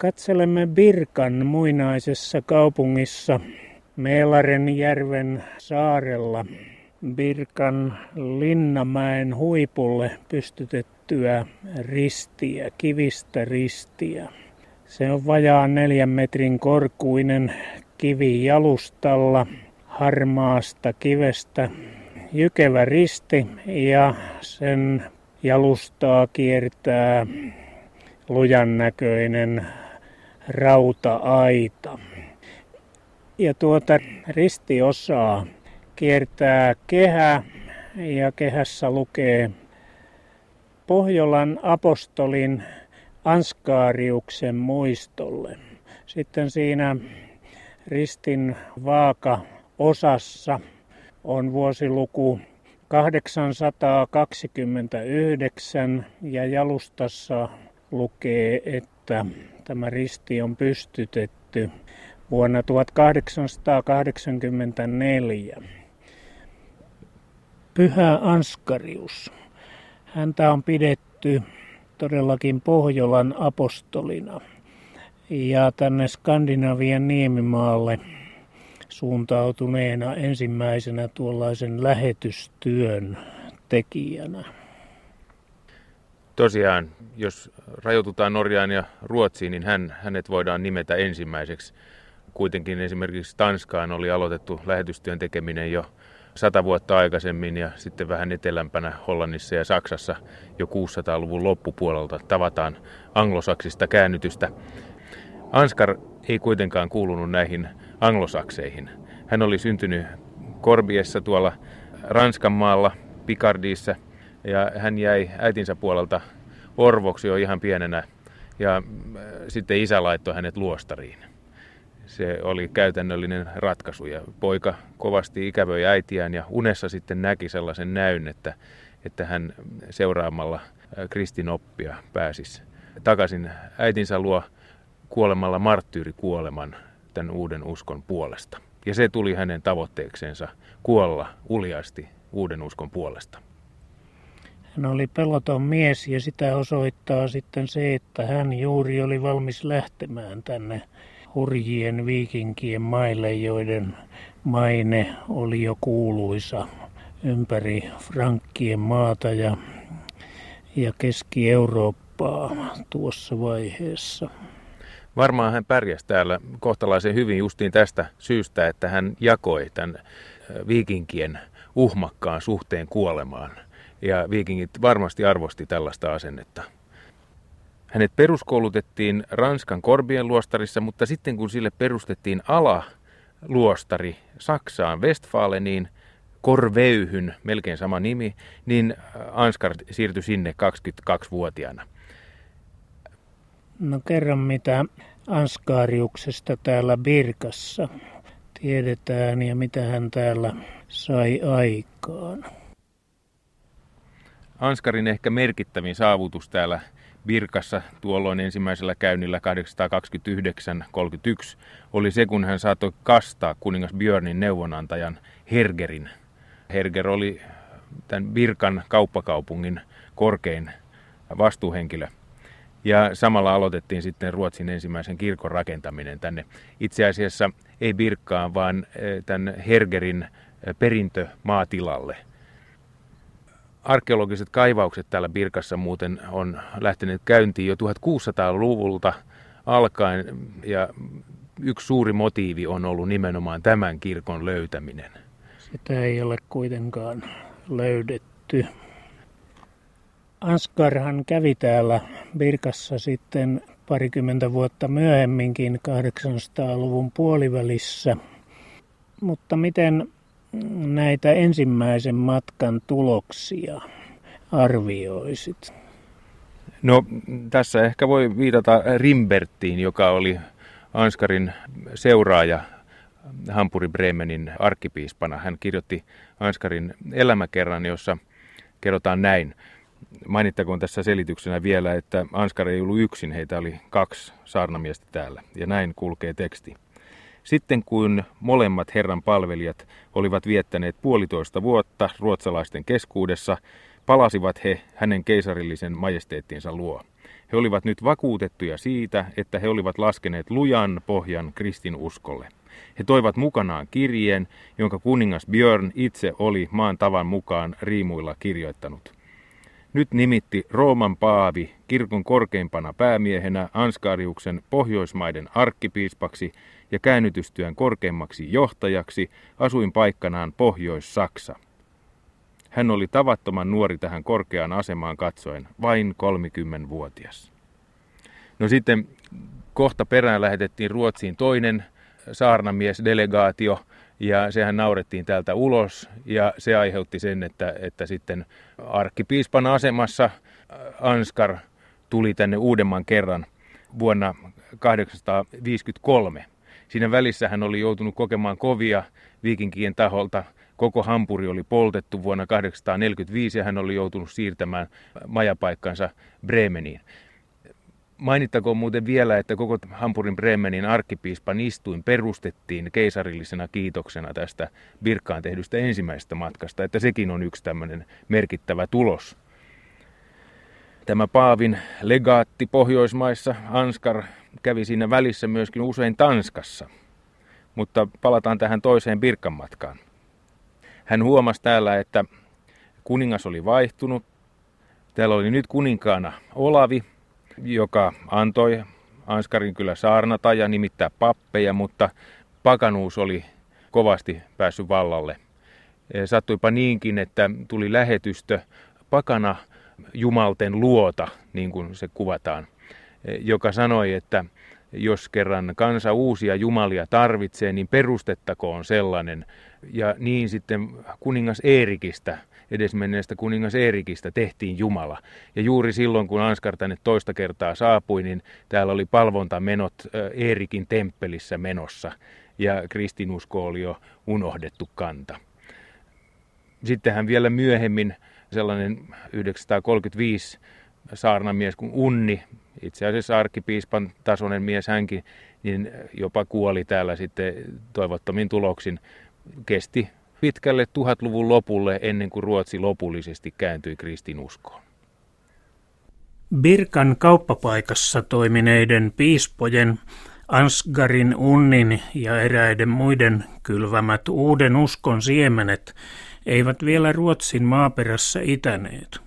Katselemme Birkan muinaisessa kaupungissa Meelarenjärven saarella Birkan Linnamäen huipulle pystytettyä ristiä, kivistä ristiä. Se on vajaan neljän metrin korkuinen kivi jalustalla harmaasta kivestä jykevä risti ja sen jalustaa kiertää lujan näköinen rauta-aita. Ja tuota ristiosaa kiertää kehä ja kehässä lukee Pohjolan apostolin Anskaariuksen muistolle. Sitten siinä ristin vaaka osassa on vuosiluku 829 ja jalustassa lukee, että tämä risti on pystytetty vuonna 1884. Pyhä Anskarius. Häntä on pidetty todellakin Pohjolan apostolina ja tänne Skandinavian niemimaalle suuntautuneena ensimmäisenä tuollaisen lähetystyön tekijänä. Tosiaan, jos rajoitutaan Norjaan ja Ruotsiin, niin hän, hänet voidaan nimetä ensimmäiseksi. Kuitenkin esimerkiksi Tanskaan oli aloitettu lähetystyön tekeminen jo sata vuotta aikaisemmin ja sitten vähän etelämpänä Hollannissa ja Saksassa jo 600-luvun loppupuolelta tavataan anglosaksista käännytystä. Anskar ei kuitenkaan kuulunut näihin anglosakseihin. Hän oli syntynyt Korbiessa tuolla Ranskan maalla, Picardiissa, ja hän jäi äitinsä puolelta orvoksi jo ihan pienenä, ja äh, sitten isä laittoi hänet luostariin. Se oli käytännöllinen ratkaisu, ja poika kovasti ikävöi äitiään, ja unessa sitten näki sellaisen näyn, että, että hän seuraamalla äh, kristinoppia pääsisi takaisin äitinsä luo kuolemalla marttyyrikuoleman tämän uuden uskon puolesta. Ja se tuli hänen tavoitteekseensa kuolla uljasti uuden uskon puolesta. Hän oli peloton mies ja sitä osoittaa sitten se, että hän juuri oli valmis lähtemään tänne hurjien viikinkien maille, joiden maine oli jo kuuluisa ympäri Frankkien maata ja, ja Keski-Eurooppaa tuossa vaiheessa. Varmaan hän pärjäsi täällä kohtalaisen hyvin justiin tästä syystä, että hän jakoi tämän viikinkien uhmakkaan suhteen kuolemaan. Ja viikingit varmasti arvosti tällaista asennetta. Hänet peruskoulutettiin Ranskan Korbien luostarissa, mutta sitten kun sille perustettiin ala luostari Saksaan Westfaleniin, Korveyhyn, melkein sama nimi, niin Ansgar siirtyi sinne 22-vuotiaana. No kerran mitä Anskaariuksesta täällä Birkassa tiedetään ja mitä hän täällä sai aikaan. Anskarin ehkä merkittävin saavutus täällä Birkassa tuolloin ensimmäisellä käynnillä 829-31 oli se, kun hän saattoi kastaa kuningas Björnin neuvonantajan Hergerin. Herger oli tämän Birkan kauppakaupungin korkein vastuuhenkilö – ja samalla aloitettiin sitten Ruotsin ensimmäisen kirkon rakentaminen tänne. Itse asiassa ei Birkkaan, vaan eh, tämän Hergerin eh, perintömaatilalle. Arkeologiset kaivaukset täällä Birkassa muuten on lähteneet käyntiin jo 1600-luvulta alkaen ja yksi suuri motiivi on ollut nimenomaan tämän kirkon löytäminen. Sitä ei ole kuitenkaan löydetty. Anskarhan kävi täällä Birkassa sitten parikymmentä vuotta myöhemminkin 800-luvun puolivälissä. Mutta miten näitä ensimmäisen matkan tuloksia arvioisit? No tässä ehkä voi viitata Rimbertiin, joka oli Anskarin seuraaja Hampuri Bremenin arkkipiispana. Hän kirjoitti Anskarin elämäkerran, jossa kerrotaan näin. Mainittakoon tässä selityksenä vielä, että Anskar ei ollut yksin, heitä oli kaksi saarnamiestä täällä. Ja näin kulkee teksti. Sitten kun molemmat Herran palvelijat olivat viettäneet puolitoista vuotta ruotsalaisten keskuudessa, palasivat he hänen keisarillisen majesteettinsa luo. He olivat nyt vakuutettuja siitä, että he olivat laskeneet lujan pohjan kristinuskolle. He toivat mukanaan kirjeen, jonka kuningas Björn itse oli maan tavan mukaan riimuilla kirjoittanut. Nyt nimitti Rooman paavi kirkon korkeimpana päämiehenä Anskariuksen Pohjoismaiden arkkipiispaksi ja käännytystyön korkeimmaksi johtajaksi asuinpaikkanaan Pohjois-Saksa. Hän oli tavattoman nuori tähän korkeaan asemaan katsoen, vain 30-vuotias. No sitten kohta perään lähetettiin Ruotsiin toinen saarnamiesdelegaatio, ja sehän naurettiin täältä ulos, ja se aiheutti sen, että, että sitten arkkipiispan asemassa äh, Anskar tuli tänne uudemman kerran vuonna 1853. Siinä välissä hän oli joutunut kokemaan kovia viikinkien taholta. Koko Hampuri oli poltettu vuonna 1845 ja hän oli joutunut siirtämään majapaikkansa Bremeniin. Mainittakoon muuten vielä, että koko Hampurin Bremenin arkkipiispan istuin perustettiin keisarillisena kiitoksena tästä Birkkaan tehdystä ensimmäisestä matkasta, että sekin on yksi tämmöinen merkittävä tulos. Tämä Paavin legaatti Pohjoismaissa, Anskar, kävi siinä välissä myöskin usein Tanskassa. Mutta palataan tähän toiseen Birkan matkaan. Hän huomasi täällä, että kuningas oli vaihtunut. Täällä oli nyt kuninkaana Olavi, joka antoi Anskarin kyllä saarnata ja nimittää pappeja, mutta pakanuus oli kovasti päässyt vallalle. Sattuipa niinkin, että tuli lähetystö pakana jumalten luota, niin kuin se kuvataan, joka sanoi, että jos kerran kansa uusia jumalia tarvitsee, niin perustettakoon sellainen. Ja niin sitten kuningas Eerikistä edesmenneestä kuningas Eerikistä tehtiin Jumala. Ja juuri silloin, kun Anskar tänne toista kertaa saapui, niin täällä oli palvontamenot Eerikin temppelissä menossa. Ja kristinusko oli jo unohdettu kanta. Sitten hän vielä myöhemmin, sellainen 935 saarnamies kuin Unni, itse asiassa arkkipiispan tasoinen mies hänkin, niin jopa kuoli täällä sitten toivottomin tuloksin. Kesti pitkälle tuhatluvun lopulle ennen kuin Ruotsi lopullisesti kääntyi kristinuskoon. Birkan kauppapaikassa toimineiden piispojen Ansgarin, Unnin ja eräiden muiden kylvämät uuden uskon siemenet eivät vielä Ruotsin maaperässä itäneet.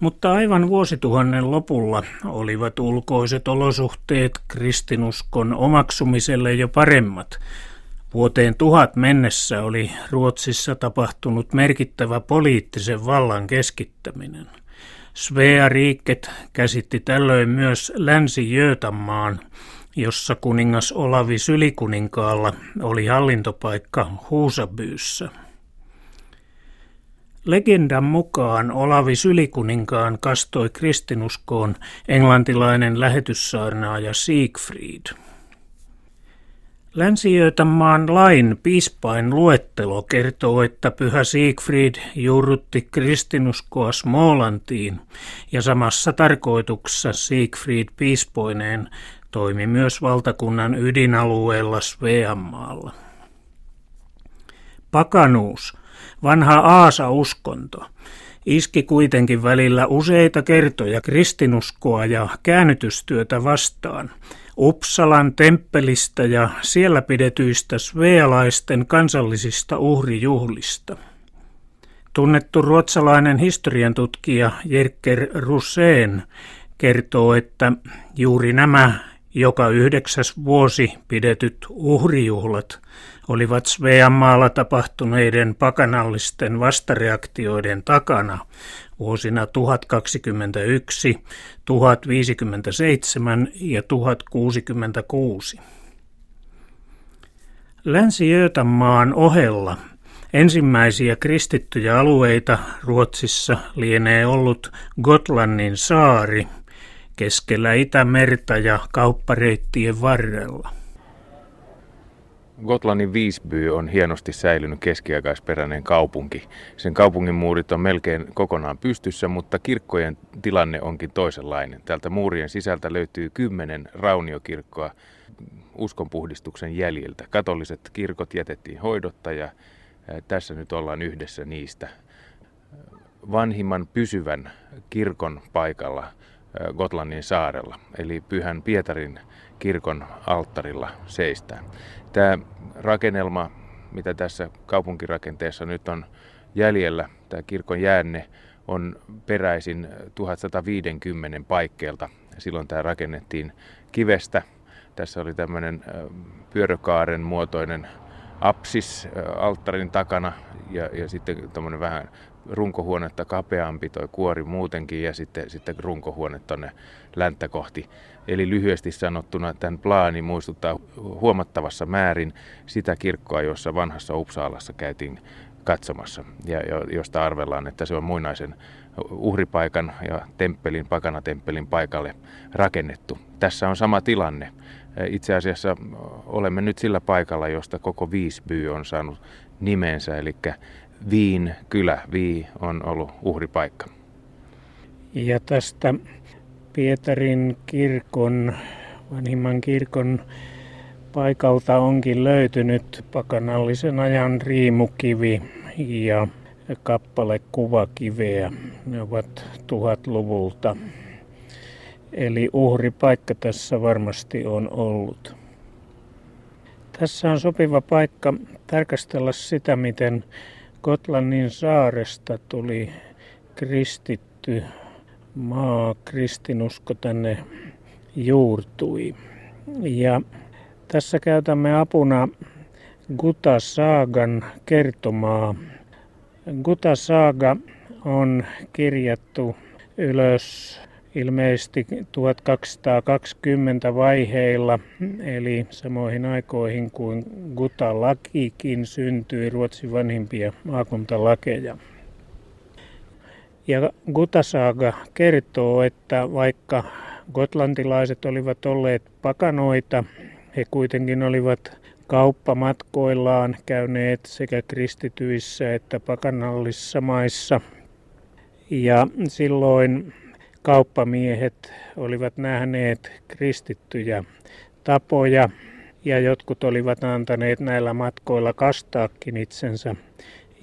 Mutta aivan vuosituhannen lopulla olivat ulkoiset olosuhteet kristinuskon omaksumiselle jo paremmat Vuoteen tuhat mennessä oli Ruotsissa tapahtunut merkittävä poliittisen vallan keskittäminen. Svea Riikket käsitti tällöin myös Länsi-Jöötanmaan, jossa kuningas Olavi Sylikuninkaalla oli hallintopaikka Huusabyyssä. Legendan mukaan Olavi Sylikuninkaan kastoi kristinuskoon englantilainen lähetyssaarnaaja Siegfried – länsi lain piispain luettelo kertoo, että pyhä Siegfried juurrutti kristinuskoa Smolantiin ja samassa tarkoituksessa Siegfried piispoineen toimi myös valtakunnan ydinalueella Sveanmaalla. Pakanuus, vanha Aasa-uskonto, iski kuitenkin välillä useita kertoja kristinuskoa ja käännytystyötä vastaan – Uppsalan temppelistä ja siellä pidetyistä svealaisten kansallisista uhrijuhlista. Tunnettu ruotsalainen historian tutkija Jerker Ruseen kertoo, että juuri nämä joka yhdeksäs vuosi pidetyt uhrijuhlat olivat Sveanmaalla tapahtuneiden pakanallisten vastareaktioiden takana vuosina 1021, 1057 ja 1066. Länsi-Jöötanmaan ohella ensimmäisiä kristittyjä alueita Ruotsissa lienee ollut Gotlannin saari keskellä Itämerta ja kauppareittien varrella. Gotlannin Visby on hienosti säilynyt keskiaikaisperäinen kaupunki. Sen kaupungin muurit on melkein kokonaan pystyssä, mutta kirkkojen tilanne onkin toisenlainen. Täältä muurien sisältä löytyy kymmenen rauniokirkkoa uskonpuhdistuksen jäljiltä. Katoliset kirkot jätettiin hoidotta ja tässä nyt ollaan yhdessä niistä. Vanhimman pysyvän kirkon paikalla Gotlannin saarella, eli Pyhän Pietarin kirkon alttarilla seistään. Tämä rakennelma, mitä tässä kaupunkirakenteessa nyt on jäljellä, tämä kirkon jäänne, on peräisin 1150 paikkeelta. Silloin tämä rakennettiin kivestä. Tässä oli tämmöinen pyörökaaren muotoinen apsis alttarin takana ja, ja sitten tuommoinen vähän runkohuonetta kapeampi toi kuori muutenkin ja sitten, sitten runkohuone tuonne länttä kohti. Eli lyhyesti sanottuna tämän plaani muistuttaa huomattavassa määrin sitä kirkkoa, jossa vanhassa Upsaalassa käytiin katsomassa ja josta arvellaan, että se on muinaisen uhripaikan ja temppelin, pakanatemppelin paikalle rakennettu. Tässä on sama tilanne. Itse asiassa olemme nyt sillä paikalla, josta koko Viisby on saanut nimensä, eli Viin kylä, Vii on ollut uhripaikka. Ja tästä Pietarin kirkon, vanhimman kirkon paikalta onkin löytynyt pakanallisen ajan riimukivi ja kappale kuvakiveä. Ne ovat tuhatluvulta. Eli uhripaikka tässä varmasti on ollut. Tässä on sopiva paikka tarkastella sitä, miten Gotlannin saaresta tuli kristitty maa, kristinusko tänne juurtui. Ja tässä käytämme apuna Guta Saagan kertomaa. Guta Saaga on kirjattu ylös ilmeisesti 1220 vaiheilla, eli samoihin aikoihin kuin Guta-lakikin syntyi Ruotsin vanhimpia maakuntalakeja. Ja Gutasaga kertoo, että vaikka gotlantilaiset olivat olleet pakanoita, he kuitenkin olivat kauppamatkoillaan käyneet sekä kristityissä että pakanallisissa maissa. Ja silloin kauppamiehet olivat nähneet kristittyjä tapoja ja jotkut olivat antaneet näillä matkoilla kastaakin itsensä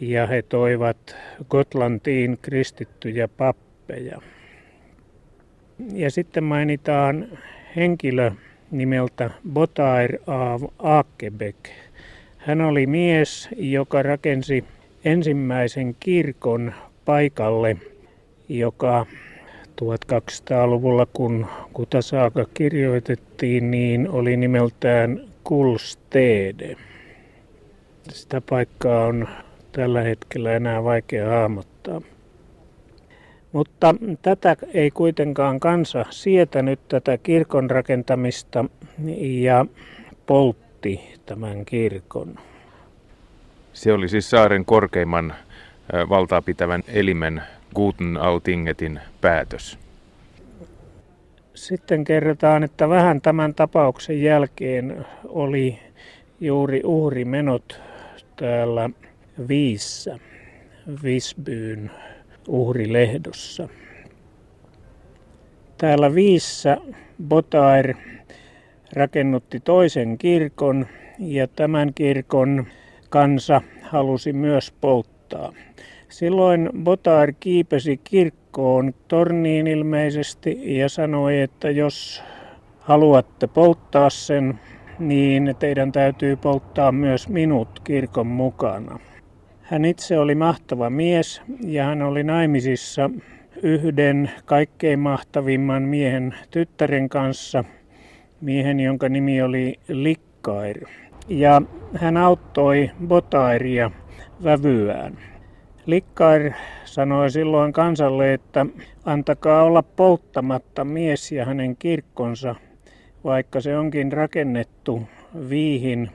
ja he toivat Gotlantiin kristittyjä pappeja. Ja sitten mainitaan henkilö nimeltä Botair av Akebek. Hän oli mies, joka rakensi ensimmäisen kirkon paikalle, joka 1200-luvulla, kun Kutasaaka kirjoitettiin, niin oli nimeltään Kulstede. Sitä paikkaa on tällä hetkellä enää vaikea hahmottaa. Mutta tätä ei kuitenkaan kansa sietänyt tätä kirkon rakentamista ja poltti tämän kirkon. Se oli siis saaren korkeimman valtaa pitävän elimen Guten Altingetin päätös. Sitten kerrotaan, että vähän tämän tapauksen jälkeen oli juuri uhrimenot täällä Viissä, Visbyyn uhrilehdossa. Täällä Viissä Botair rakennutti toisen kirkon ja tämän kirkon kansa halusi myös polttaa. Silloin Botair kiipesi kirkkoon torniin ilmeisesti ja sanoi, että jos haluatte polttaa sen, niin teidän täytyy polttaa myös minut kirkon mukana. Hän itse oli mahtava mies ja hän oli naimisissa yhden kaikkein mahtavimman miehen tyttären kanssa, miehen jonka nimi oli Likkair. Ja hän auttoi Botairia vävyään. Likkair sanoi silloin kansalle, että antakaa olla polttamatta mies ja hänen kirkkonsa, vaikka se onkin rakennettu viihin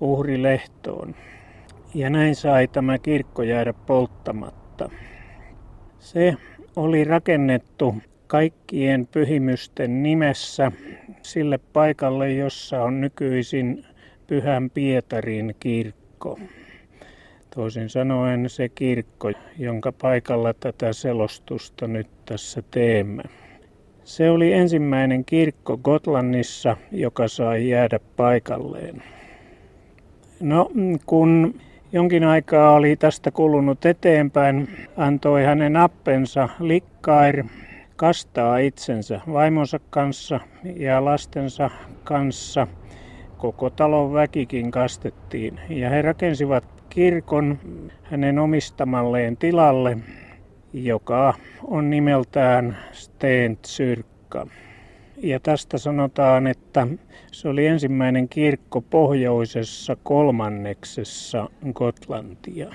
uhrilehtoon. Ja näin sai tämä kirkko jäädä polttamatta. Se oli rakennettu kaikkien pyhimysten nimessä sille paikalle, jossa on nykyisin Pyhän Pietarin kirkko. Toisin sanoen se kirkko, jonka paikalla tätä selostusta nyt tässä teemme. Se oli ensimmäinen kirkko Gotlannissa, joka sai jäädä paikalleen. No, kun jonkin aikaa oli tästä kulunut eteenpäin, antoi hänen appensa Likkair kastaa itsensä vaimonsa kanssa ja lastensa kanssa. Koko talon väkikin kastettiin ja he rakensivat kirkon hänen omistamalleen tilalle, joka on nimeltään Stentsyrkka. Ja tästä sanotaan, että se oli ensimmäinen kirkko pohjoisessa kolmanneksessa Gotlantia.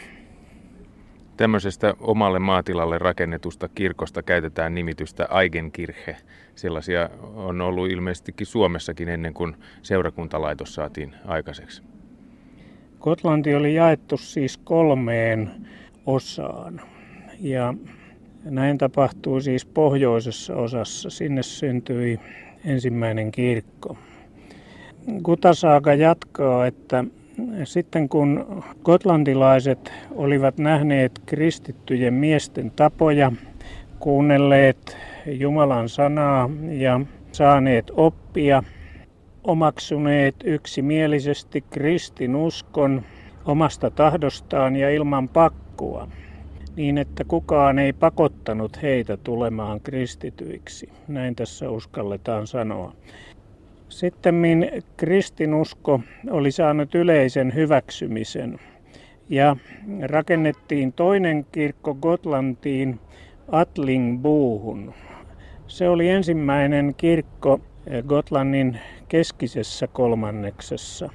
Tämmöisestä omalle maatilalle rakennetusta kirkosta käytetään nimitystä Eigenkirche. Sellaisia on ollut ilmeisestikin Suomessakin ennen kuin seurakuntalaitos saatiin aikaiseksi. Gotlanti oli jaettu siis kolmeen osaan. Ja näin tapahtui siis pohjoisessa osassa. Sinne syntyi ensimmäinen kirkko. Kutasaaka jatkaa, että sitten kun gotlantilaiset olivat nähneet kristittyjen miesten tapoja, kuunnelleet Jumalan sanaa ja saaneet oppia, omaksuneet yksimielisesti kristinuskon omasta tahdostaan ja ilman pakkoa, niin että kukaan ei pakottanut heitä tulemaan kristityiksi. Näin tässä uskalletaan sanoa. Sitten kristinusko oli saanut yleisen hyväksymisen ja rakennettiin toinen kirkko Gotlantiin Atlingbuuhun. Se oli ensimmäinen kirkko Gotlannin keskisessä kolmanneksessa.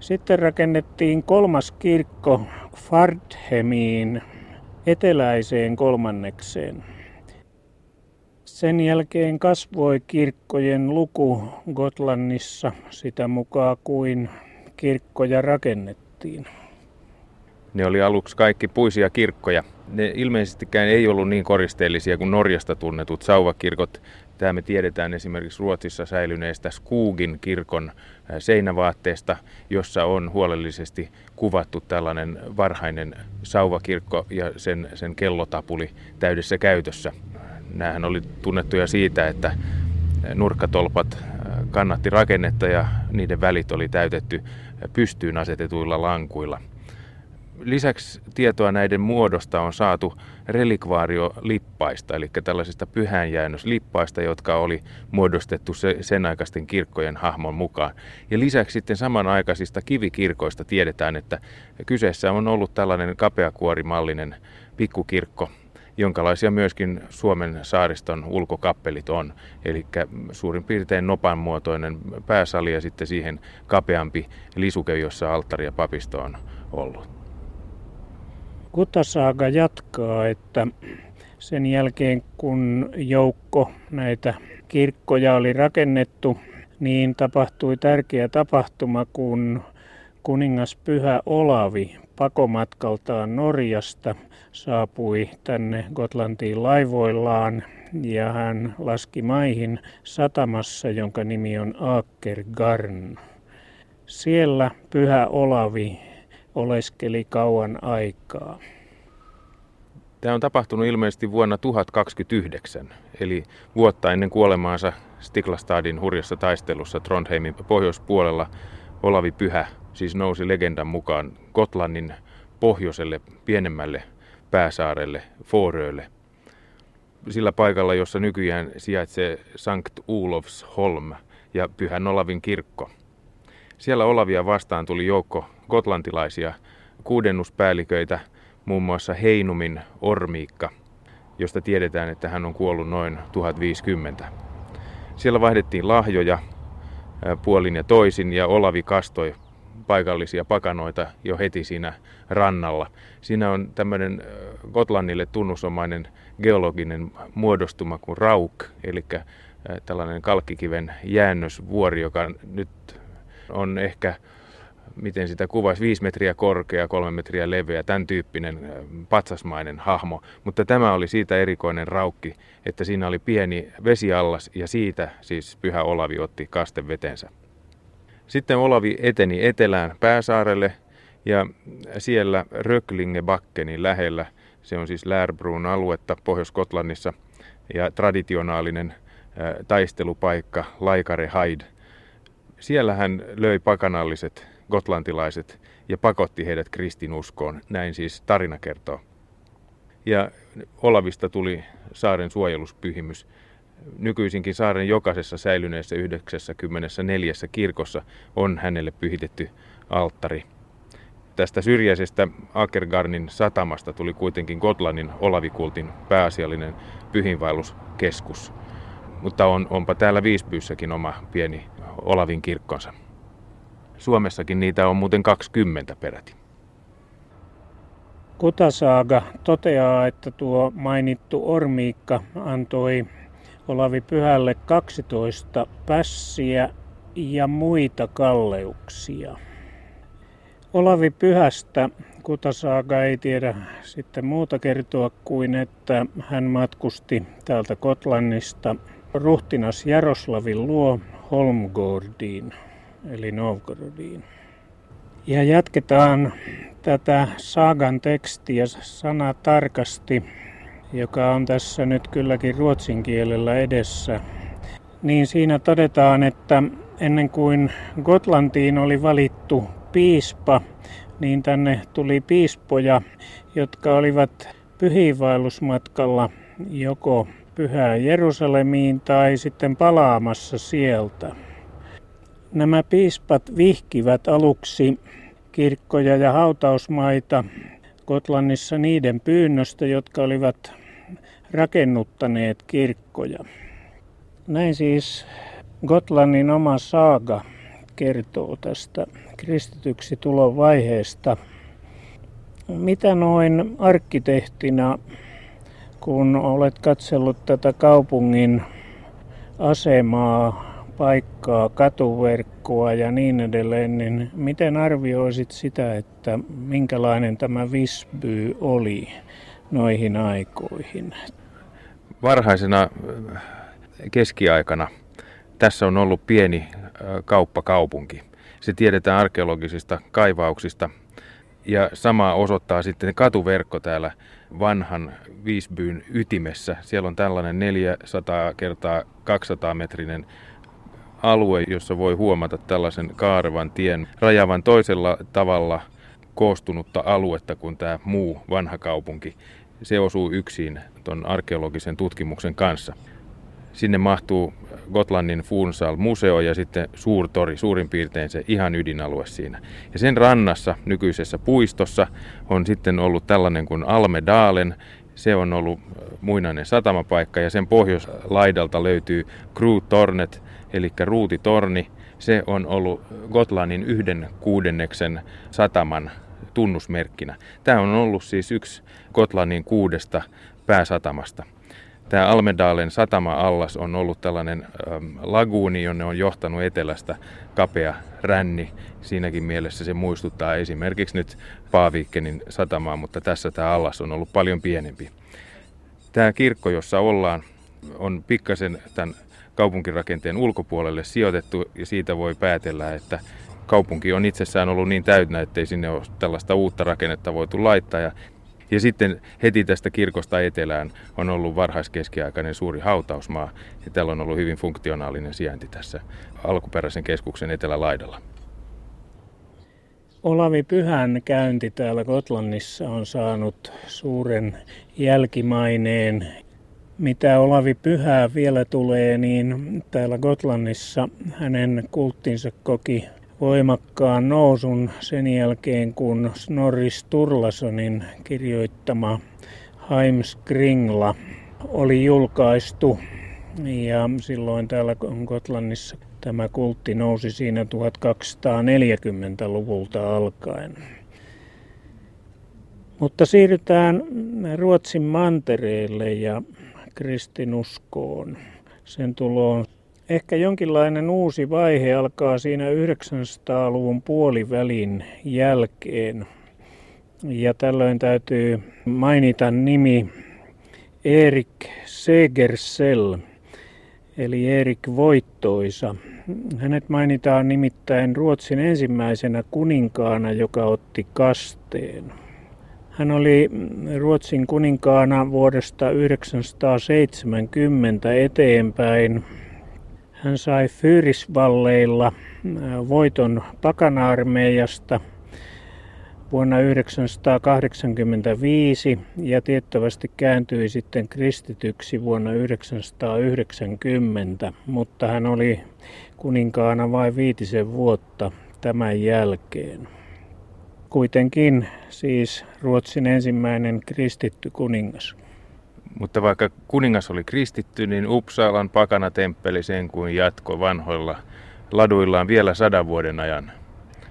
Sitten rakennettiin kolmas kirkko Fardhemiin eteläiseen kolmannekseen. Sen jälkeen kasvoi kirkkojen luku Gotlannissa sitä mukaan kuin kirkkoja rakennettiin. Ne oli aluksi kaikki puisia kirkkoja. Ne ilmeisestikään ei ollut niin koristeellisia kuin Norjasta tunnetut sauvakirkot. Tämä me tiedetään esimerkiksi Ruotsissa säilyneestä Skugin kirkon seinävaatteesta, jossa on huolellisesti kuvattu tällainen varhainen sauvakirkko ja sen, sen kellotapuli täydessä käytössä. Nämähän oli tunnettuja siitä, että nurkkatolpat kannatti rakennetta ja niiden välit oli täytetty pystyyn asetetuilla lankuilla. Lisäksi tietoa näiden muodosta on saatu relikvaariolippaista, eli tällaisista pyhänjäännöslippaista, jotka oli muodostettu sen aikaisten kirkkojen hahmon mukaan. Ja lisäksi sitten samanaikaisista kivikirkoista tiedetään, että kyseessä on ollut tällainen kapeakuorimallinen pikkukirkko, jonkalaisia myöskin Suomen saariston ulkokappelit on. Eli suurin piirtein nopan muotoinen pääsali ja sitten siihen kapeampi lisuke, jossa alttari ja papisto on ollut. Kutasaaga jatkaa, että sen jälkeen kun joukko näitä kirkkoja oli rakennettu, niin tapahtui tärkeä tapahtuma, kun kuningas Pyhä Olavi pakomatkaltaan Norjasta saapui tänne Gotlantiin laivoillaan ja hän laski maihin satamassa, jonka nimi on Akergarn. Siellä Pyhä Olavi oleskeli kauan aikaa. Tämä on tapahtunut ilmeisesti vuonna 1029, eli vuotta ennen kuolemaansa Stiklastadin hurjassa taistelussa Trondheimin pohjoispuolella Olavi Pyhä siis nousi legendan mukaan Gotlannin pohjoiselle pienemmälle pääsaarelle Forölle. Sillä paikalla, jossa nykyään sijaitsee Sankt Olofsholm ja Pyhän Olavin kirkko. Siellä Olavia vastaan tuli joukko gotlantilaisia kuudennuspäälliköitä, muun muassa Heinumin Ormiikka, josta tiedetään, että hän on kuollut noin 1050. Siellä vaihdettiin lahjoja puolin ja toisin ja Olavi kastoi paikallisia pakanoita jo heti siinä rannalla. Siinä on tämmöinen Gotlannille tunnusomainen geologinen muodostuma kuin rauk, eli tällainen kalkkikiven jäännösvuori, joka nyt on ehkä miten sitä kuvaisi, viisi metriä korkea, kolme metriä leveä, tämän tyyppinen patsasmainen hahmo. Mutta tämä oli siitä erikoinen raukki, että siinä oli pieni vesiallas ja siitä siis Pyhä Olavi otti kastevetensä. Sitten Olavi eteni etelään pääsaarelle ja siellä Röklingebakkenin lähellä, se on siis Lärbruun aluetta Pohjois-Kotlannissa ja traditionaalinen taistelupaikka Laikare Haid. Siellä hän löi pakanalliset gotlantilaiset ja pakotti heidät kristinuskoon, näin siis tarina kertoo. ja Olavista tuli saaren suojeluspyhimys. Nykyisinkin saaren jokaisessa säilyneessä 94 kirkossa on hänelle pyhitetty alttari. Tästä syrjäisestä Akergarnin satamasta tuli kuitenkin Gotlannin Olavikultin pääasiallinen pyhinvaelluskeskus. Mutta on, onpa täällä Viisbyyssäkin oma pieni Olavin kirkkonsa. Suomessakin niitä on muuten 20 peräti. Kutasaaga toteaa, että tuo mainittu Ormiikka antoi Olavi Pyhälle 12 pässiä ja muita kalleuksia. Olavi Pyhästä Kutasaaga ei tiedä sitten muuta kertoa kuin, että hän matkusti täältä Kotlannista ruhtinas Jaroslavin luo Holmgordiin, eli Novgorodiin. Ja jatketaan tätä saagan tekstiä sana tarkasti, joka on tässä nyt kylläkin ruotsin kielellä edessä. Niin siinä todetaan, että ennen kuin Gotlantiin oli valittu piispa, niin tänne tuli piispoja, jotka olivat pyhiinvaellusmatkalla joko pyhään Jerusalemiin tai sitten palaamassa sieltä. Nämä piispat vihkivät aluksi kirkkoja ja hautausmaita Kotlannissa niiden pyynnöstä, jotka olivat rakennuttaneet kirkkoja. Näin siis Gotlannin oma saaga kertoo tästä kristityksi tulon vaiheesta. Mitä noin arkkitehtina, kun olet katsellut tätä kaupungin asemaa, paikkaa, katuverkkoa ja niin edelleen, niin miten arvioisit sitä, että minkälainen tämä Visby oli noihin aikoihin? Varhaisena keskiaikana tässä on ollut pieni kauppakaupunki. Se tiedetään arkeologisista kaivauksista ja sama osoittaa sitten katuverkko täällä vanhan Visbyn ytimessä. Siellä on tällainen 400 kertaa 200 metrinen alue, jossa voi huomata tällaisen kaarevan tien rajavan toisella tavalla koostunutta aluetta kuin tämä muu vanha kaupunki. Se osuu yksin tuon arkeologisen tutkimuksen kanssa. Sinne mahtuu Gotlannin Funsal-museo ja sitten suurtori, suurin piirtein se ihan ydinalue siinä. Ja sen rannassa, nykyisessä puistossa, on sitten ollut tällainen kuin Almedalen. Se on ollut muinainen satamapaikka ja sen pohjoislaidalta löytyy Crew Tornet, eli ruutitorni. Se on ollut Gotlannin yhden kuudenneksen sataman tunnusmerkkinä. Tämä on ollut siis yksi Gotlannin kuudesta pääsatamasta. Tämä Almedalen satama-allas on ollut tällainen äm, laguuni, jonne on johtanut etelästä kapea ränni. Siinäkin mielessä se muistuttaa esimerkiksi nyt Paavikkenin satamaa, mutta tässä tämä allas on ollut paljon pienempi. Tämä kirkko, jossa ollaan, on pikkasen tämän kaupunkirakenteen ulkopuolelle sijoitettu ja siitä voi päätellä, että kaupunki on itsessään ollut niin täynnä, ettei sinne ole tällaista uutta rakennetta voitu laittaa. Ja, ja sitten heti tästä kirkosta etelään on ollut varhaiskeskiaikainen suuri hautausmaa ja täällä on ollut hyvin funktionaalinen sijainti tässä alkuperäisen keskuksen etelälaidalla. Olavi Pyhän käynti täällä Gotlannissa on saanut suuren jälkimaineen mitä Olavi Pyhää vielä tulee, niin täällä Gotlannissa hänen kulttinsa koki voimakkaan nousun sen jälkeen, kun Snorri Sturlasonin kirjoittama Heimskringla oli julkaistu. Ja silloin täällä Gotlannissa tämä kultti nousi siinä 1240-luvulta alkaen. Mutta siirrytään Ruotsin mantereelle ja kristinuskoon, sen tuloon. Ehkä jonkinlainen uusi vaihe alkaa siinä 900-luvun puolivälin jälkeen. Ja tällöin täytyy mainita nimi Erik Segersell, eli Erik Voittoisa. Hänet mainitaan nimittäin Ruotsin ensimmäisenä kuninkaana, joka otti kasteen. Hän oli Ruotsin kuninkaana vuodesta 970 eteenpäin. Hän sai Fyrisvalleilla voiton pakana-armeijasta vuonna 1985 ja tiettävästi kääntyi sitten kristityksi vuonna 1990, mutta hän oli kuninkaana vain viitisen vuotta tämän jälkeen. Kuitenkin siis Ruotsin ensimmäinen kristitty kuningas. Mutta vaikka kuningas oli kristitty, niin Uppsalan pakanatemppeli sen kuin jatko vanhoilla laduillaan vielä sadan vuoden ajan.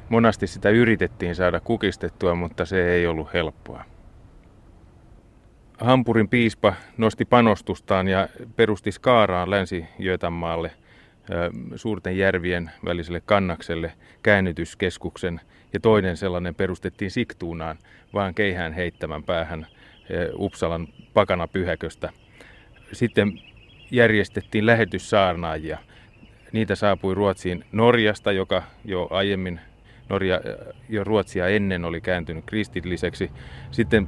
Monasti sitä yritettiin saada kukistettua, mutta se ei ollut helppoa. Hampurin piispa nosti panostustaan ja perusti Skaaraan Länsi-Götanmaalle suurten järvien väliselle kannakselle käännytyskeskuksen ja toinen sellainen perustettiin Siktuunaan vaan keihään heittämän päähän Uppsalan pakanapyhäköstä. Sitten järjestettiin lähetyssaarnaajia. Niitä saapui Ruotsiin Norjasta, joka jo aiemmin Norja jo Ruotsia ennen oli kääntynyt kristilliseksi. Sitten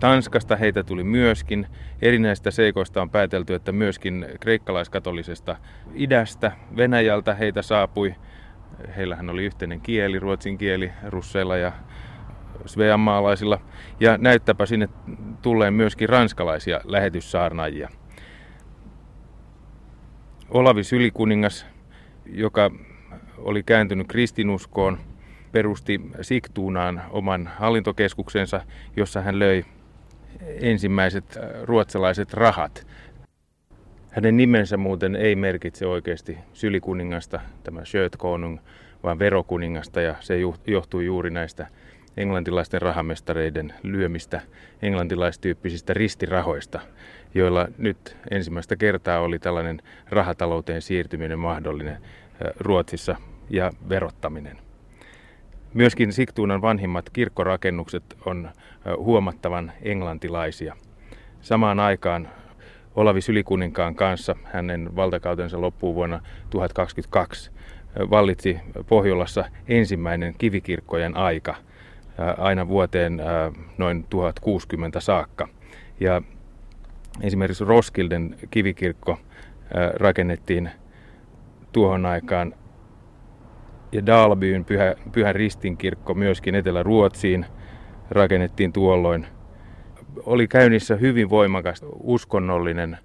Tanskasta heitä tuli myöskin. Erinäistä seikoista on päätelty, että myöskin kreikkalaiskatolisesta idästä, Venäjältä heitä saapui. Heillähän oli yhteinen kieli, ruotsin kieli, russeilla ja sveanmaalaisilla. Ja näyttäpä sinne tulleen myöskin ranskalaisia lähetyssaarnaajia. Olavi Sylikuningas, joka oli kääntynyt kristinuskoon, perusti Siktuunaan oman hallintokeskuksensa, jossa hän löi ensimmäiset äh, ruotsalaiset rahat. Hänen nimensä muuten ei merkitse oikeasti sylikuningasta, tämä Sjötkonung, vaan verokuningasta ja se johtuu juuri näistä englantilaisten rahamestareiden lyömistä englantilaistyyppisistä ristirahoista, joilla nyt ensimmäistä kertaa oli tällainen rahatalouteen siirtyminen mahdollinen Ruotsissa ja verottaminen. Myöskin Siktuunan vanhimmat kirkkorakennukset on huomattavan englantilaisia. Samaan aikaan Olavi Sylikuninkaan kanssa hänen valtakautensa loppuu vuonna 1022 vallitsi Pohjolassa ensimmäinen kivikirkkojen aika aina vuoteen noin 1060 saakka. Ja esimerkiksi Roskilden kivikirkko rakennettiin tuohon aikaan ja Dalbyn pyhä, pyhän ristinkirkko myöskin Etelä-Ruotsiin rakennettiin tuolloin. Oli käynnissä hyvin voimakas uskonnollinen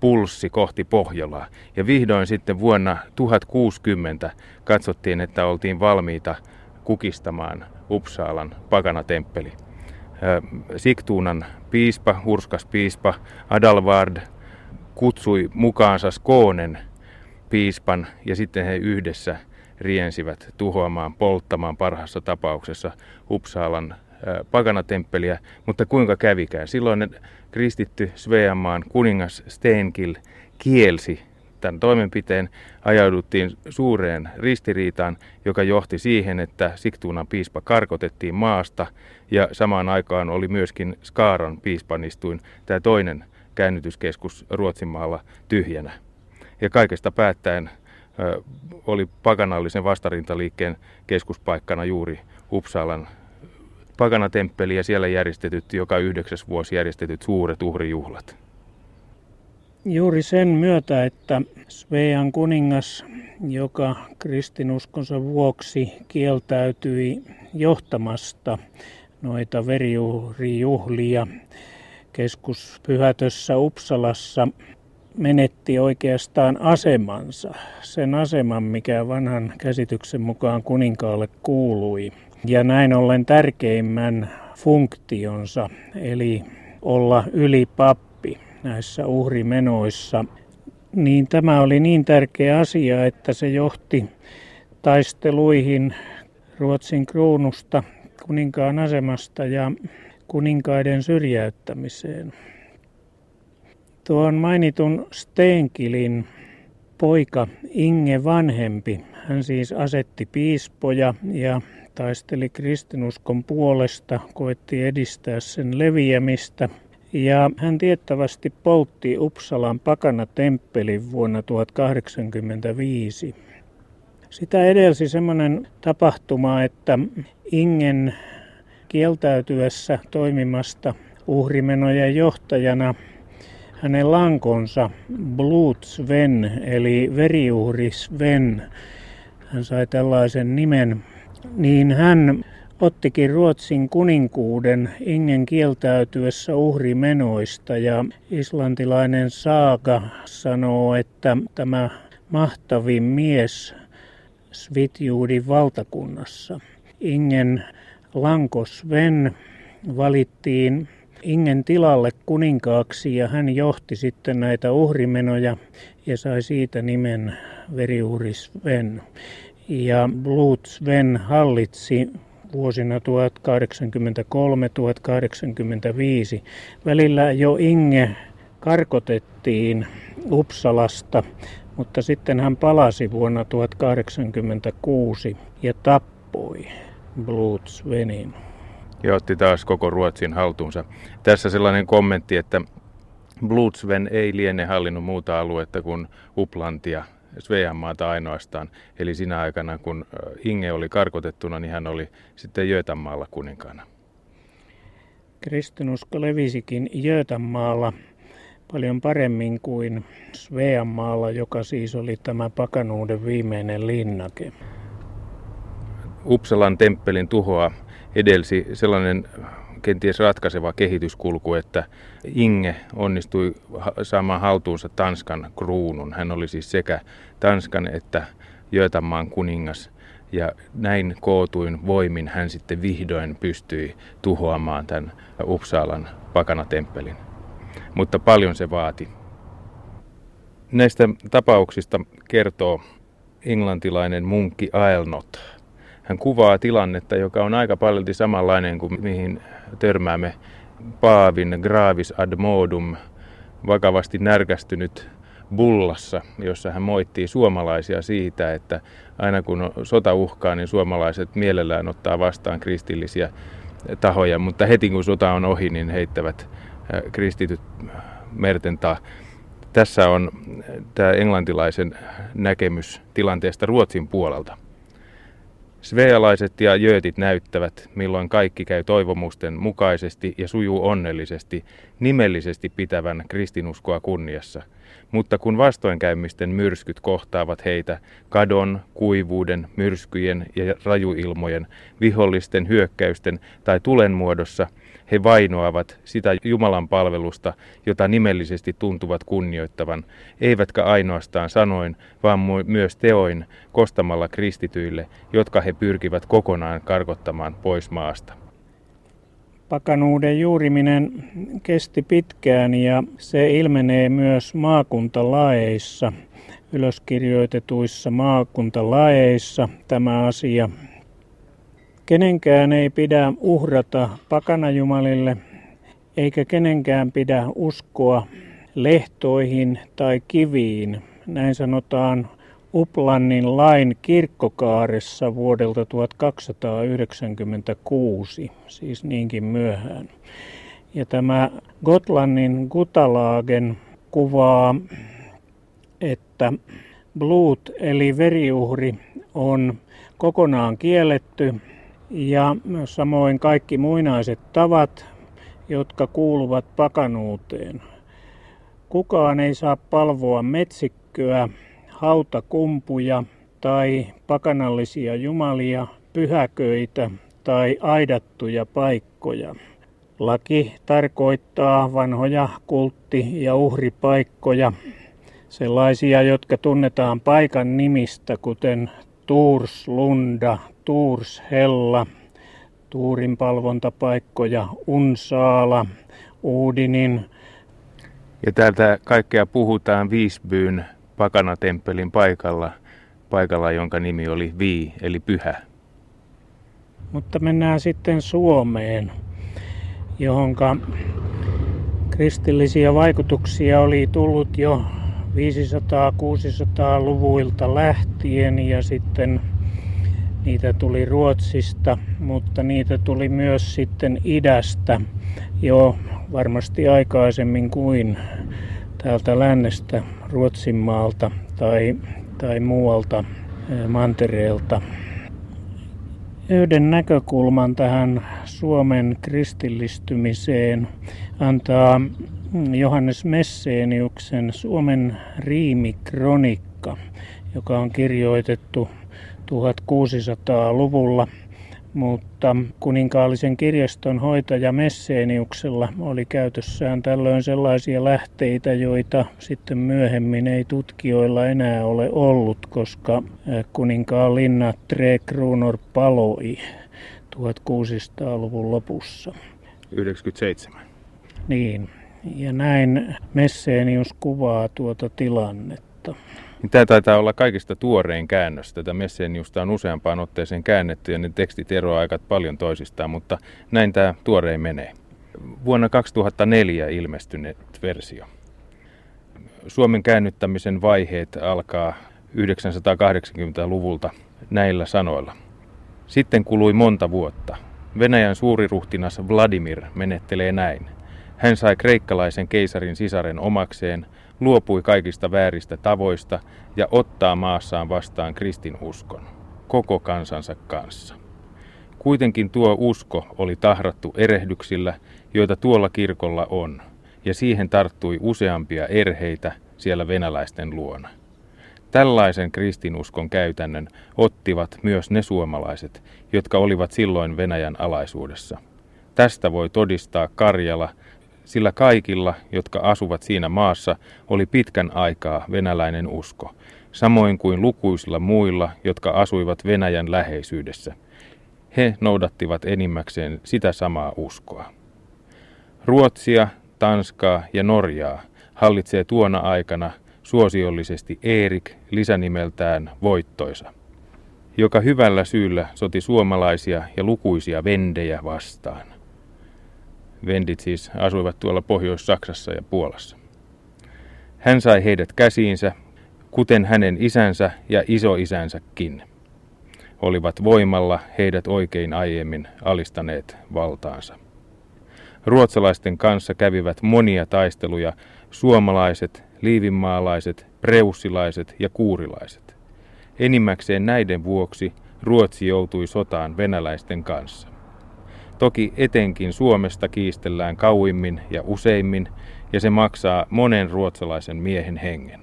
pulssi kohti Pohjolaa. Ja vihdoin sitten vuonna 1060 katsottiin, että oltiin valmiita kukistamaan Uppsalan pakanatemppeli. Siktuunan piispa, hurskas piispa Adalvard kutsui mukaansa Skoonen piispan ja sitten he yhdessä riensivät tuhoamaan, polttamaan parhaassa tapauksessa Uppsalan pakanatemppeliä, mutta kuinka kävikään? Silloin kristitty Sveamaan kuningas Steenkil kielsi tämän toimenpiteen, ajauduttiin suureen ristiriitaan, joka johti siihen, että Siktuunan piispa karkotettiin maasta ja samaan aikaan oli myöskin Skaaran piispanistuin, tämä toinen käännytyskeskus Ruotsinmaalla tyhjänä. Ja kaikesta päättäen oli pakanallisen vastarintaliikkeen keskuspaikkana juuri Uppsalan pakanatemppeli ja siellä järjestetyt joka yhdeksäs vuosi järjestetyt suuret uhrijuhlat. Juuri sen myötä, että Svean kuningas, joka kristinuskonsa vuoksi kieltäytyi johtamasta noita verijuhlia keskuspyhätössä Uppsalassa, menetti oikeastaan asemansa, sen aseman, mikä vanhan käsityksen mukaan kuninkaalle kuului. Ja näin ollen tärkeimmän funktionsa, eli olla ylipappi näissä uhrimenoissa, niin tämä oli niin tärkeä asia, että se johti taisteluihin Ruotsin kruunusta, kuninkaan asemasta ja kuninkaiden syrjäyttämiseen. Tuon mainitun Steenkilin poika Inge vanhempi, hän siis asetti piispoja ja taisteli kristinuskon puolesta, koetti edistää sen leviämistä. Ja hän tiettävästi poltti Uppsalan pakana temppelin vuonna 1085. Sitä edelsi semmoinen tapahtuma, että Ingen kieltäytyessä toimimasta uhrimenojen johtajana hänen lankonsa Blood Sven eli veriuhri Sven, hän sai tällaisen nimen, niin hän ottikin Ruotsin kuninkuuden Ingen kieltäytyessä uhrimenoista ja islantilainen saaga sanoo, että tämä mahtavin mies Svitjuudin valtakunnassa. Ingen Lankosven valittiin Ingen tilalle kuninkaaksi ja hän johti sitten näitä uhrimenoja ja sai siitä nimen veriuhri Sven. Ja Blood Sven hallitsi vuosina 1083-1085. Välillä jo Inge karkotettiin Uppsalasta, mutta sitten hän palasi vuonna 1086 ja tappoi Blood Svenin ja otti taas koko Ruotsin haltuunsa. Tässä sellainen kommentti, että Blutsven ei liene hallinnut muuta aluetta kuin Uplantia, Sveanmaata ainoastaan. Eli sinä aikana, kun Inge oli karkotettuna, niin hän oli sitten Jötanmaalla kuninkaana. Kristinusko levisikin Jötanmaalla paljon paremmin kuin Sveanmaalla, joka siis oli tämä pakanuuden viimeinen linnake. Uppsalan temppelin tuhoa edelsi sellainen kenties ratkaiseva kehityskulku, että Inge onnistui saamaan haltuunsa Tanskan kruunun. Hän oli siis sekä Tanskan että Jötanmaan kuningas. Ja näin kootuin voimin hän sitten vihdoin pystyi tuhoamaan tämän Uppsalan pakanatemppelin. Mutta paljon se vaati. Näistä tapauksista kertoo englantilainen munkki Aelnot hän kuvaa tilannetta, joka on aika paljon samanlainen kuin mihin törmäämme Paavin Gravis ad modum, vakavasti närkästynyt bullassa, jossa hän moittii suomalaisia siitä, että aina kun sota uhkaa, niin suomalaiset mielellään ottaa vastaan kristillisiä tahoja, mutta heti kun sota on ohi, niin heittävät kristityt mertentaa. Tässä on tämä englantilaisen näkemys tilanteesta Ruotsin puolelta. Svealaiset ja jöötit näyttävät, milloin kaikki käy toivomusten mukaisesti ja sujuu onnellisesti, nimellisesti pitävän kristinuskoa kunniassa. Mutta kun vastoinkäymisten myrskyt kohtaavat heitä, kadon, kuivuuden, myrskyjen ja rajuilmojen, vihollisten hyökkäysten tai tulen muodossa – he vainoavat sitä Jumalan palvelusta, jota nimellisesti tuntuvat kunnioittavan, eivätkä ainoastaan sanoin, vaan myös teoin kostamalla kristityille, jotka he pyrkivät kokonaan karkottamaan pois maasta. Pakanuuden juuriminen kesti pitkään ja se ilmenee myös maakuntalaeissa, ylöskirjoitetuissa maakuntalaeissa tämä asia Kenenkään ei pidä uhrata pakanajumalille, eikä kenenkään pidä uskoa lehtoihin tai kiviin. Näin sanotaan Uplannin lain kirkkokaaressa vuodelta 1296, siis niinkin myöhään. Ja tämä Gotlannin Gutalagen kuvaa, että blood eli veriuhri on kokonaan kielletty ja samoin kaikki muinaiset tavat, jotka kuuluvat pakanuuteen. Kukaan ei saa palvoa metsikköä, hautakumpuja tai pakanallisia jumalia, pyhäköitä tai aidattuja paikkoja. Laki tarkoittaa vanhoja kultti- ja uhripaikkoja, sellaisia, jotka tunnetaan paikan nimistä, kuten Tuurslunda, Tuurshella, Tuurin palvontapaikkoja, Unsaala, Uudinin. Ja täältä kaikkea puhutaan Viisbyyn pakanatemppelin paikalla, paikalla jonka nimi oli Vii, eli pyhä. Mutta mennään sitten Suomeen, johonka kristillisiä vaikutuksia oli tullut jo 500-600-luvuilta lähtien ja sitten niitä tuli Ruotsista, mutta niitä tuli myös sitten idästä jo varmasti aikaisemmin kuin täältä lännestä Ruotsinmaalta tai, tai muualta mantereelta. Yhden näkökulman tähän Suomen kristillistymiseen antaa Johannes Messeeniuksen Suomen riimikronikka, joka on kirjoitettu 1600-luvulla, mutta kuninkaallisen kirjaston hoitaja Messeeniuksella oli käytössään tällöin sellaisia lähteitä, joita sitten myöhemmin ei tutkijoilla enää ole ollut, koska kuninkaan linna Tre Kruunor paloi 1600-luvun lopussa. 97. Niin, ja näin Messeenius kuvaa tuota tilannetta. Niin tämä taitaa olla kaikista tuorein käännös. Tätä Messeniusta on useampaan otteeseen käännetty ja ne tekstit eroavat aika paljon toisistaan, mutta näin tämä tuorein menee. Vuonna 2004 ilmestynyt versio. Suomen käännyttämisen vaiheet alkaa 980-luvulta näillä sanoilla. Sitten kului monta vuotta. Venäjän suuriruhtinas Vladimir menettelee näin. Hän sai kreikkalaisen keisarin sisaren omakseen, luopui kaikista vääristä tavoista ja ottaa maassaan vastaan kristinuskon, koko kansansa kanssa. Kuitenkin tuo usko oli tahrattu erehdyksillä, joita tuolla kirkolla on, ja siihen tarttui useampia erheitä siellä venäläisten luona. Tällaisen kristinuskon käytännön ottivat myös ne suomalaiset, jotka olivat silloin Venäjän alaisuudessa. Tästä voi todistaa Karjala, sillä kaikilla, jotka asuvat siinä maassa, oli pitkän aikaa venäläinen usko, samoin kuin lukuisilla muilla, jotka asuivat Venäjän läheisyydessä. He noudattivat enimmäkseen sitä samaa uskoa. Ruotsia, Tanskaa ja Norjaa hallitsee tuona aikana suosiollisesti Erik lisänimeltään Voittoisa, joka hyvällä syyllä soti suomalaisia ja lukuisia vendejä vastaan. Vendit siis asuivat tuolla Pohjois-Saksassa ja Puolassa. Hän sai heidät käsiinsä, kuten hänen isänsä ja isoisänsäkin. Olivat voimalla heidät oikein aiemmin alistaneet valtaansa. Ruotsalaisten kanssa kävivät monia taisteluja suomalaiset, liivinmaalaiset, preussilaiset ja kuurilaiset. Enimmäkseen näiden vuoksi Ruotsi joutui sotaan venäläisten kanssa. Toki etenkin Suomesta kiistellään kauimmin ja useimmin, ja se maksaa monen ruotsalaisen miehen hengen.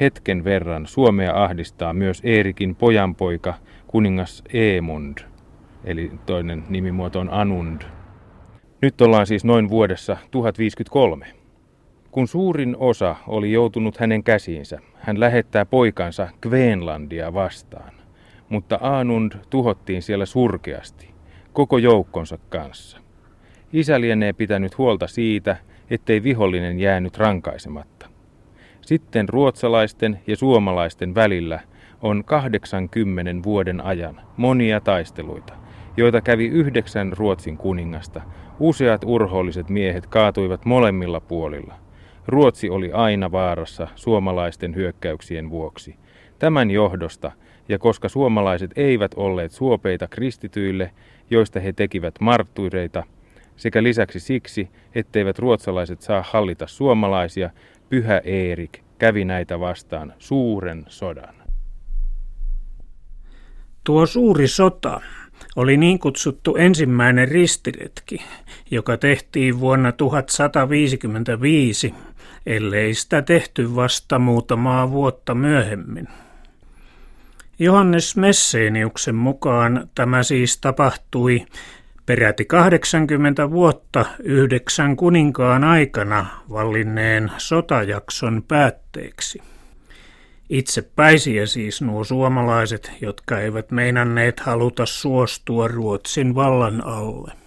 Hetken verran Suomea ahdistaa myös Eerikin pojanpoika, kuningas Eemund, eli toinen nimimuoto on Anund. Nyt ollaan siis noin vuodessa 1053. Kun suurin osa oli joutunut hänen käsiinsä, hän lähettää poikansa Kveenlandia vastaan. Mutta Anund tuhottiin siellä surkeasti, koko joukkonsa kanssa. Isä lienee pitänyt huolta siitä, ettei vihollinen jäänyt rankaisematta. Sitten ruotsalaisten ja suomalaisten välillä on 80 vuoden ajan monia taisteluita, joita kävi yhdeksän Ruotsin kuningasta. Useat urholliset miehet kaatuivat molemmilla puolilla. Ruotsi oli aina vaarassa suomalaisten hyökkäyksien vuoksi. Tämän johdosta, ja koska suomalaiset eivät olleet suopeita kristityille, joista he tekivät marttuireita, sekä lisäksi siksi, etteivät ruotsalaiset saa hallita suomalaisia, pyhä Eerik kävi näitä vastaan suuren sodan. Tuo suuri sota oli niin kutsuttu ensimmäinen ristiretki, joka tehtiin vuonna 1155, ellei sitä tehty vasta muutamaa vuotta myöhemmin. Johannes Messeniuksen mukaan tämä siis tapahtui peräti 80 vuotta yhdeksän kuninkaan aikana vallinneen sotajakson päätteeksi. Itsepäisiä siis nuo suomalaiset, jotka eivät meinanneet haluta suostua Ruotsin vallan alle.